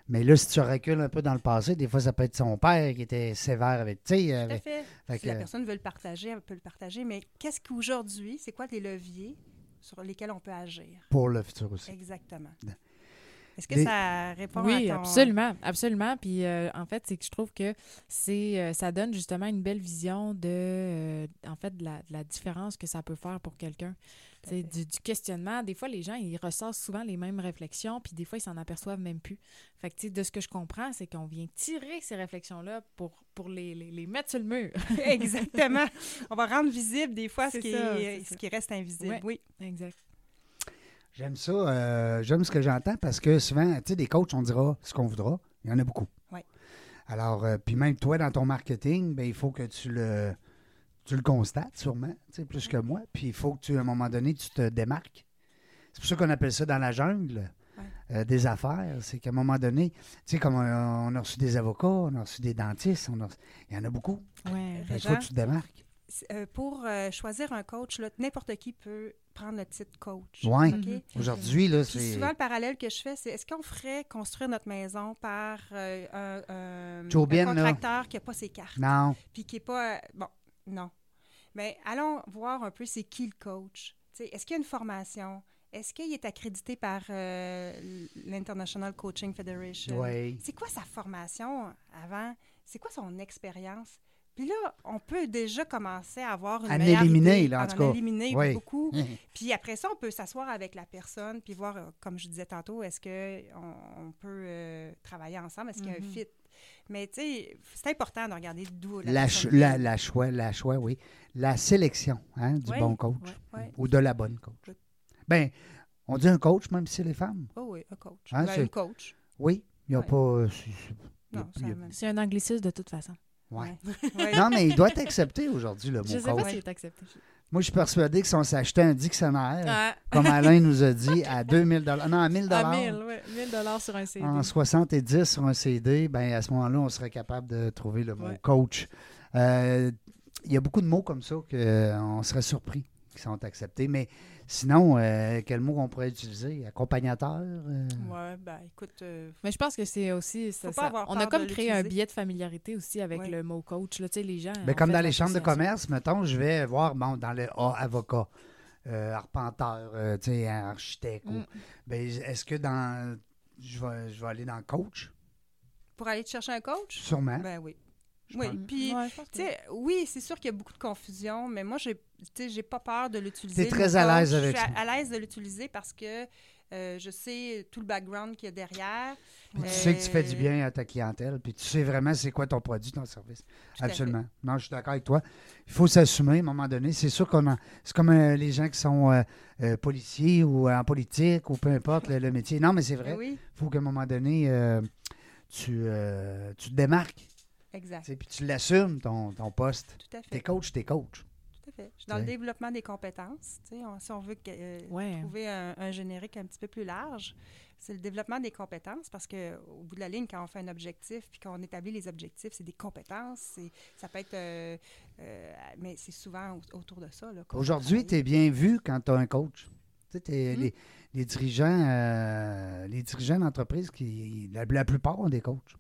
Mais là, si tu recules un peu dans le passé, des fois, ça peut être son père qui était sévère avec. Tout avec- fait. fait Si la personne veut le partager, elle peut le partager, mais qu'est-ce qu'aujourd'hui, c'est quoi les leviers sur lesquels on peut agir? pour le futur aussi. Exactement. Est-ce que Des- ça répond Oui, à ton... absolument, absolument. Puis euh, en fait, c'est que je trouve que c'est euh, ça donne justement une belle vision de euh, en fait de la, de la différence que ça peut faire pour quelqu'un. Du, du questionnement. Des fois, les gens ils ressortent souvent les mêmes réflexions, puis des fois ils s'en aperçoivent même plus. Fait que de ce que je comprends, c'est qu'on vient tirer ces réflexions là pour pour les, les, les mettre sur le mur. Exactement. On va rendre visible des fois ce qui, ça, est- c'est ce qui reste invisible. Ouais. Oui. exact. J'aime ça. euh, J'aime ce que j'entends parce que souvent, tu sais, des coachs, on dira ce qu'on voudra. Il y en a beaucoup. Ouais. Alors, euh, puis même toi, dans ton marketing, ben, il faut que tu le, tu le constates sûrement, tu sais, plus que moi. Puis il faut que tu, à un moment donné, tu te démarques. C'est pour ça qu'on appelle ça dans la jungle euh, des affaires. C'est qu'à un moment donné, tu sais, comme on a, on a reçu des avocats, on a reçu des dentistes, on a reçu- il y en a beaucoup. Ouais. Qu'il faut que tu te démarques. Euh, pour euh, choisir un coach, n'importe qui peut prendre le titre coach. OK? Mhm. Aujourd'hui, là, c'est. souvent, le parallèle que je fais, c'est est-ce qu'on ferait construire notre maison par euh, un, un- Joe un Bin, là? qui n'a pas ses cartes? Non. Puis qui n'est pas. euh, bon, non. Mais allons voir un peu c'est qui le coach. Est-ce qu'il y a une formation? Est-ce qu'il est accrédité par euh, l'International Coaching Federation? Oui. C'est quoi sa formation avant? C'est quoi son expérience? Puis là, on peut déjà commencer à avoir une À en meilleure éliminer, idée, là, en tout cas. éliminer Oui. beaucoup. Puis après ça, on peut s'asseoir avec la personne puis voir, euh, comme je disais tantôt, est-ce qu'on on peut euh, travailler ensemble? Est-ce qu'il y a un Mhm. fit? Mais tu sais, c'est important de regarder d'où la, La, la, la choix, la choix, oui. La sélection hein, du Oui, bon coach ou de la bonne coach. Oui. Ben, on dit un coach, même si c'est les femmes. Oh oui, un coach. Hein, Ben, c'est- une coach. Oui, il n'y a pas. euh. C'est un anglicisme de toute façon. Ouais. Ouais. Non, mais il doit être accepté aujourd'hui, le mot Je sais coach. pas s'il est accepté. Moi, je suis persuadé que si on s'achetait un dictionnaire, Ah, comme Alain nous a dit, à 2000 Non, à 1000 à 1000, ouais. 1000 dollars sur un CD. en 70 sur un CD, ben à ce moment-là, on serait capable de trouver le mot Ouais. coach. Euh, Il y a beaucoup de mots comme ça qu'on serait surpris qui sont acceptés. Mais sinon, euh, quel mot on pourrait utiliser? Accompagnateur? euh, Ouais, ben écoute, euh, Mais je pense que c'est aussi. ça- ça- on a comme créé un biais de familiarité aussi avec Ouais. le mot coach. Là, tu sais, les gens. Ben, ont comme fait dans les chambres de commerce, mettons, je vais voir, bon, dans le A, avocat, euh, arpenteur, euh, tu sais, architecte. Mm. ben, est-ce que dans. Je vais, je vais aller dans coach? pour aller te chercher un coach? Sûrement. Ben oui. Je Oui, puis, Ouais, que- oui, c'est sûr qu'il y a beaucoup de confusion, mais moi, j'ai, tu sais, j'ai pas peur de l'utiliser. T'es très à l'aise avec Je suis ça. à, à l'aise de l'utiliser parce que euh, je sais tout le background qu'il y a derrière. Puis tu sais que tu fais du Euh, bien à ta clientèle, puis tu sais vraiment c'est quoi ton produit, ton service. Tout. Absolument. Non, je suis d'accord avec toi. Il faut s'assumer à un moment donné. C'est sûr qu'on en- C'est comme euh, les gens qui sont euh, euh, policiers ou en politique ou peu importe le, le métier. Non, mais c'est vrai. Ben oui, Il faut qu'à un moment donné, euh, tu, euh, tu te démarques. Exact. Puis tu l'assumes, ton, ton poste. Tout à fait. T'es coach, t'es coach. Tout à fait. Je suis dans le développement des compétences. on- si on veut que- euh, Ouais. trouver un, un générique un petit peu plus large, c'est le développement des compétences parce que au bout de la ligne, quand on fait un objectif puis qu'on établit les objectifs, c'est des compétences. c'est- Ça peut être, euh, euh, mais c'est souvent au- autour de ça. Aujourd'hui, tu es bien vu quand tu as un coach. Tu sais, Mhm. les, les dirigeants, euh, les dirigeants d'entreprise, qui, la, la plupart ont des coachs.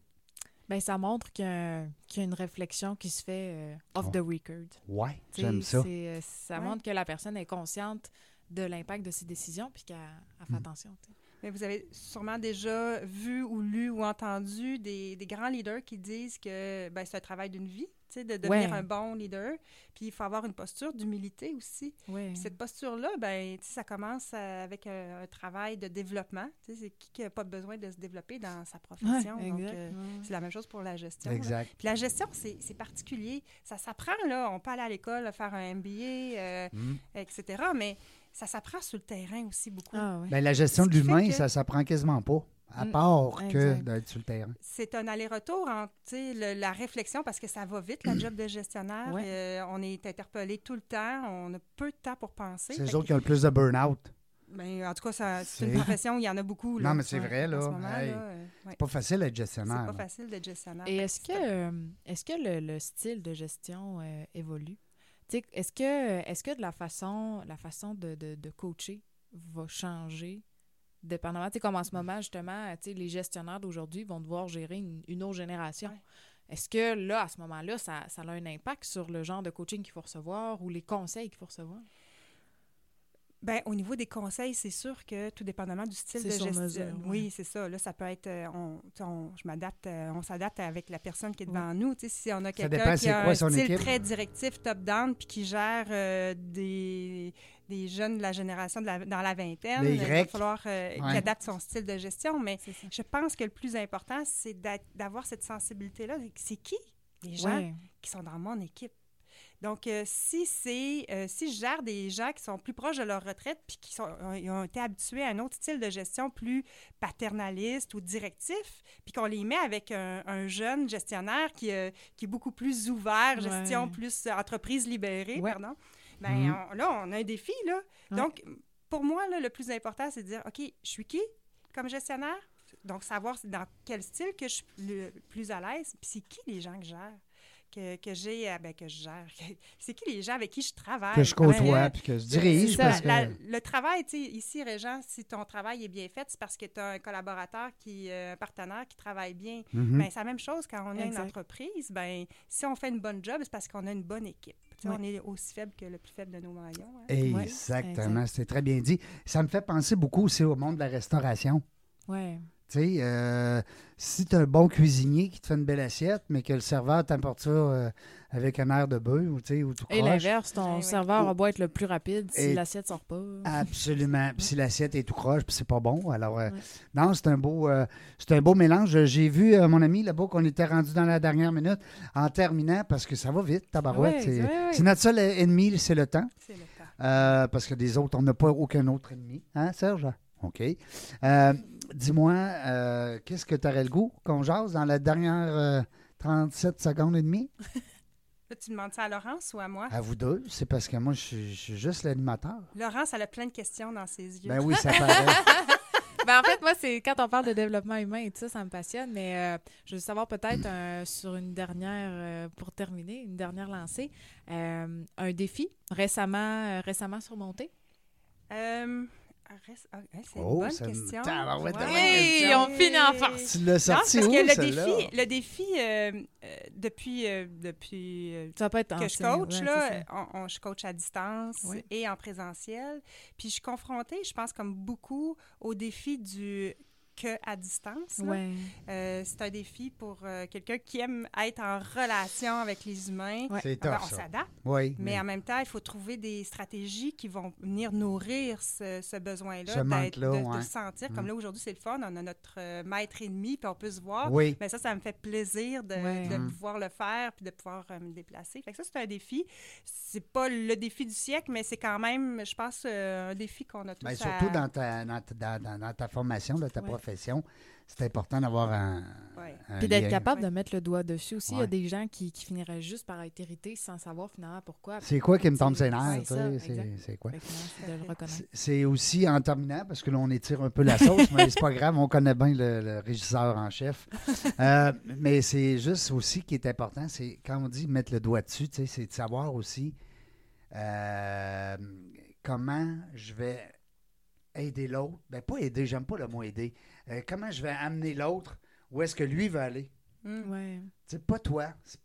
Ben, ça montre qu'il y, a, qu'il y a une réflexion qui se fait euh, off Oh. the record. Ouais, j'aime ça. euh, ça Ouais. montre que la personne est consciente de l'impact de ses décisions puis qu'elle elle fait Mm. attention. Mais vous avez sûrement déjà vu ou lu ou entendu des, des grands leaders qui disent que ben, c'est un travail d'une vie, tu sais, de devenir Ouais. un bon leader. Puis il faut avoir une posture d'humilité aussi. Ouais. Puis cette posture-là, ben, ça commence euh, avec un, un travail de développement. Tu sais, c'est qui qui n'a pas besoin de se développer dans sa Ouais, profession. Donc, euh, Ouais, ouais. c'est la même chose pour la gestion. Exact. Puis la gestion, c'est c'est particulier. Ça s'apprend, là. On peut aller à l'école, faire un MBA, euh, Mhm. etc. Mais ça s'apprend sur le terrain aussi beaucoup. Ah. Ben, la gestion de l'humain, que- ça s'apprend quasiment pas, à Mm, part que d'être sur le terrain. C'est un aller-retour entre le- la réflexion, parce que ça va vite, la job de gestionnaire. Ouais. Euh, on est interpellé tout le temps. On a peu de temps pour penser. C'est eux autres que- qui ont le plus de burn-out. ben, en tout cas, ça- c'est une profession où il y en a beaucoup. là. Non, mais c'est vrai, là. Ce Hey. là, euh, ouais. C'est pas facile d'être C'est gestionnaire. pas là. facile d'être gestionnaire. Et Fait est-ce que, euh, est-ce que le, le style de gestion euh, évolue? Est-ce que, de la façon, la façon de, de, de coacher va changer dépendamment? Sais, comme en ce moment, justement, les gestionnaires d'aujourd'hui vont devoir gérer une, une autre génération. Ouais. Est-ce que là, à ce moment-là, ça, ça a un impact sur le genre de coaching qu'il faut recevoir ou les conseils qu'il faut recevoir? Ben, au niveau des conseils, c'est sûr que tout dépendamment du style de gestion. mesure. Oui, c'est ça. Là, ça peut être. euh, on, je m'adapte. euh, on s'adapte avec la personne qui est devant nous. Tu sais, si on a quelqu'un qui a quoi un style équipe. très directif, top-down, puis qui gère euh, des, des jeunes de la génération de la- dans la vingtaine, il va falloir euh, qu'il adapte son style de gestion. Mais je pense que le plus important, c'est d'avoir cette sensibilité-là. C'est qui les gens Ouais. qui sont dans mon équipe? Donc, euh, si c'est euh, si je gère des gens qui sont plus proches de leur retraite puis qui sont, ont, été habitués à un autre style de gestion plus paternaliste ou directif, puis qu'on les met avec un, un jeune gestionnaire qui, euh, qui est beaucoup plus ouvert, gestion Ouais. plus entreprise libérée, Ouais. pardon, ben Mhm. on- là, on a un défi, là. Ouais. Donc, pour moi, là, le plus important, c'est de dire, OK, je suis qui comme gestionnaire? Donc, savoir dans quel style que je suis le plus à l'aise, puis c'est qui les gens que je gère, que, que j'ai, euh, ben, que je gère. C'est qui les gens avec qui je travaille? Que je côtoie, que- puis que je dirige. parce que... la- le travail, tu sais, ici, Régent, si ton travail est bien fait, c'est parce que tu as un collaborateur, qui, euh, un partenaire qui travaille bien. Mhm. Ben, c'est la même chose quand on a Exact. une entreprise. Ben, si on fait une bonne job, c'est parce qu'on a une bonne équipe. On est aussi faible que le plus faible de nos maillons. hein. Exactement, exact. c'est très bien dit. Ça me fait penser beaucoup aussi au monde de la restauration. Ouais. Tu sais, euh, si tu as un bon cuisinier qui te fait une belle assiette, mais que le serveur t'apporte ça euh, avec un air de bœuf ou, tu sais, ou tout Et l'inverse, ton Ouais, ouais. serveur a beau être le plus rapide si Et- l'assiette sort pas. Absolument. Puis si l'assiette est tout croche, puis c'est pas bon. Alors, euh, Ouais. non, c'est un beau euh, c'est un beau mélange. J'ai vu euh, mon ami là-bas qu'on était rendu dans la dernière minute en terminant parce que ça va vite, tabarouette. Ouais, c'est ouais, ouais. c'est notre seul ennemi, c'est le temps. C'est le temps. Euh, parce que des autres, on n'a pas aucun autre ennemi. Hein, Serge? OK? Euh, Dis-moi, euh, qu'est-ce que tu aurais le goût qu'on jase dans la dernière euh, 37 secondes et demie? Là, tu demandes ça à Laurence ou à moi? À vous deux. C'est parce que moi, je suis, je suis juste l'animateur. Laurence, elle a plein de questions dans ses yeux. Ben oui, ça paraît. Ben, en fait, moi, c'est quand on parle de développement humain et tout ça, ça me passionne. Mais euh, je veux savoir peut-être euh, sur une dernière, euh, pour terminer, une dernière lancée, euh, un défi récemment, euh, récemment surmonté. Euh, ah, hein, c'est Oh, une bonne c'est une question. Ouais. bonne Oui, question. on finit en force. tu l'as Non, sorti c'est parce où, que le défi, le défi euh, euh, depuis, euh, depuis euh, Ça peut être que je coach, ouais, là, on, on- je coach à distance Oui. et en présentiel. Puis je suis confrontée, je pense, comme beaucoup, au défi du qu'à distance. là. Ouais. Euh, c'est un défi pour euh, quelqu'un qui aime être en relation avec les humains. Ouais. C'est Ben, on ça. s'adapte, Oui, mais en même temps, il faut trouver des stratégies qui vont venir nourrir ce, ce besoin-là, Ce d'être- de, ouais. de sentir. Mm. Comme là, aujourd'hui, c'est le fun, on a notre euh, maître ennemi, puis on peut se voir. oui. Mais ça, ça me fait plaisir de, Ouais. de Mm. pouvoir le faire puis de pouvoir euh, me déplacer. Fait que ça, c'est un défi. C'est pas le défi du siècle, mais c'est quand même, je pense, euh, un défi qu'on a tous Ben, à- surtout dans ta, dans, ta- dans- dans- dans ta formation, dans ta Ouais. Profession, c'est important d'avoir un. Ouais. un Puis d'être capable Ouais. de mettre le doigt dessus aussi. Il y a des gens qui, qui finiraient juste par être irrités sans savoir finalement pourquoi. C'est quoi qui me tombe C'est- ses nerfs? C'est quoi? C'est aussi en terminant, parce que là, on étire un peu la sauce, mais c'est pas grave, on connaît bien le, le régisseur en chef. Euh, mais c'est juste aussi qui est important, c'est quand on dit mettre le doigt dessus, tu sais, c'est de savoir aussi euh, comment je vais aider l'autre. Ben, pas aider, j'aime pas le mot aider. Euh, comment je vais amener l'autre? Où est-ce que lui va aller? Mm. Ouais. Tu sais, pas toi. C'est-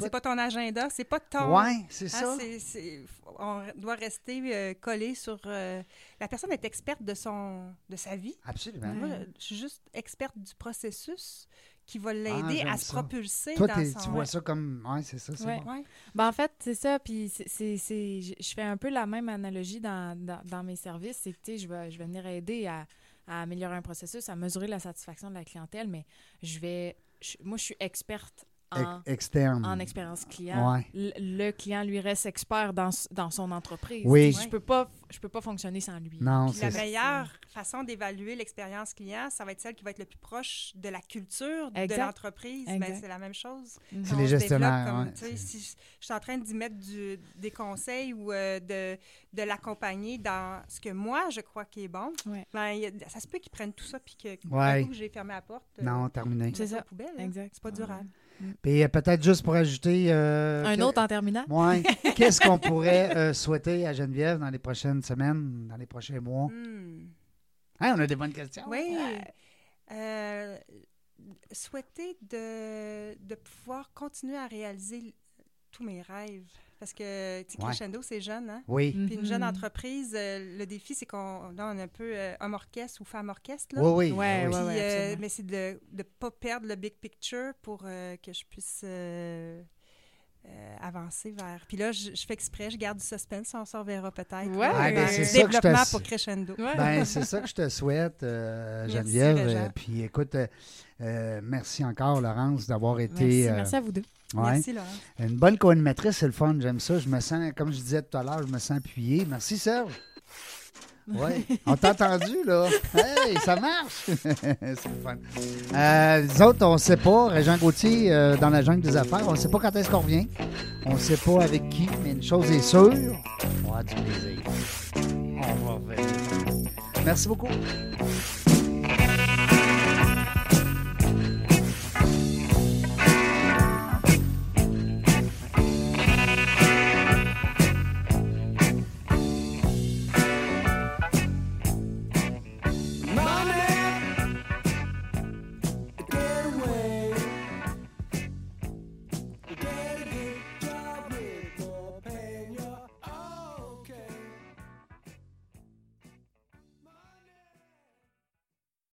C'est pas ton agenda, c'est pas ton. Ouais, c'est Hein, ça. c'est- c'est- on doit rester euh, collé sur. euh, la personne est experte de son, de sa vie. Absolument. Moi, je suis juste experte du processus qui va l'aider Ah, j'aime à se ça. propulser Toi, dans t'es- son. tu vois ça comme. Ouais, c'est ça, c'est Ouais. bon. Ouais. Ben, en fait, c'est ça. Puis c'est, c'est, c'est- je fais un peu la même analogie dans, dans, dans mes services. C'est que, tu sais, je vais, je vais venir aider à, à améliorer un processus, à mesurer la satisfaction de la clientèle, mais je vais... moi, je suis experte en, Ex- externe. en expérience client. Ouais. Le, le client, lui, reste expert dans, dans son entreprise. Oui. Je peux pas, je peux pas fonctionner sans lui. Non, Puis la meilleure façon d'évaluer l'expérience client, ça va être celle qui va être le plus proche de la culture de l'entreprise. Ben, c'est la même chose. C'est les gestionnaires, comme, ouais, si je, je suis en train d'y mettre du- des conseils ou euh, de, de l'accompagner dans ce que moi, je crois qui est bon, Ouais. ben, ça se peut qu'ils prennent tout ça puis que Ouais. d'un coup, j'ai fermé la porte. euh, Non, terminé. ils C'est ça. aux poubelles, hein. Exact. C'est pas durable. Puis euh, peut-être juste pour ajouter. euh, Un autre en terminant? Ouais. Qu'est-ce qu'on pourrait euh, souhaiter à Geneviève dans les prochaines semaines, dans les prochains mois? Hmm. Hein, on a des bonnes questions. Oui. Euh, souhaiter de, de pouvoir continuer à réaliser tous mes rêves. Parce que, Ouais. Crescendo, c'est jeune, hein? Oui. Puis une jeune Mhm. entreprise, euh, le défi, c'est qu'on là, on est un peu euh, homme orchestre ou femme orchestre. Là. Oui, oui. Ouais, oui. Puis, euh, mais c'est de ne pas perdre le big picture pour euh, que je puisse euh, euh, avancer vers. Puis là, je, je fais exprès, je garde du suspense, on s'en reverra peut-être. Ouais. là, Ouais, ben, c'est développement pour Crescendo. Ouais. Ben, c'est ça que je te souhaite, euh, Merci, Geneviève. Euh, puis écoute, merci encore, Laurence, d'avoir été. Merci, euh, merci à vous deux. Ouais. Merci, Laurent. Une bonne co-animatrice, c'est le fun. J'aime ça. Je me sens, comme je disais tout à l'heure, je me sens appuyé. Merci, Serge. Oui, on t'a entendu, là. Hey, ça marche. c'est le fun. Euh, nous autres, on ne sait pas. Régent Gauthier, euh, dans la jungle des affaires, on ne sait pas quand est-ce qu'on revient. On ne sait pas avec qui, mais une chose est sûre, on va avoir du plaisir. On va revenir. Merci beaucoup.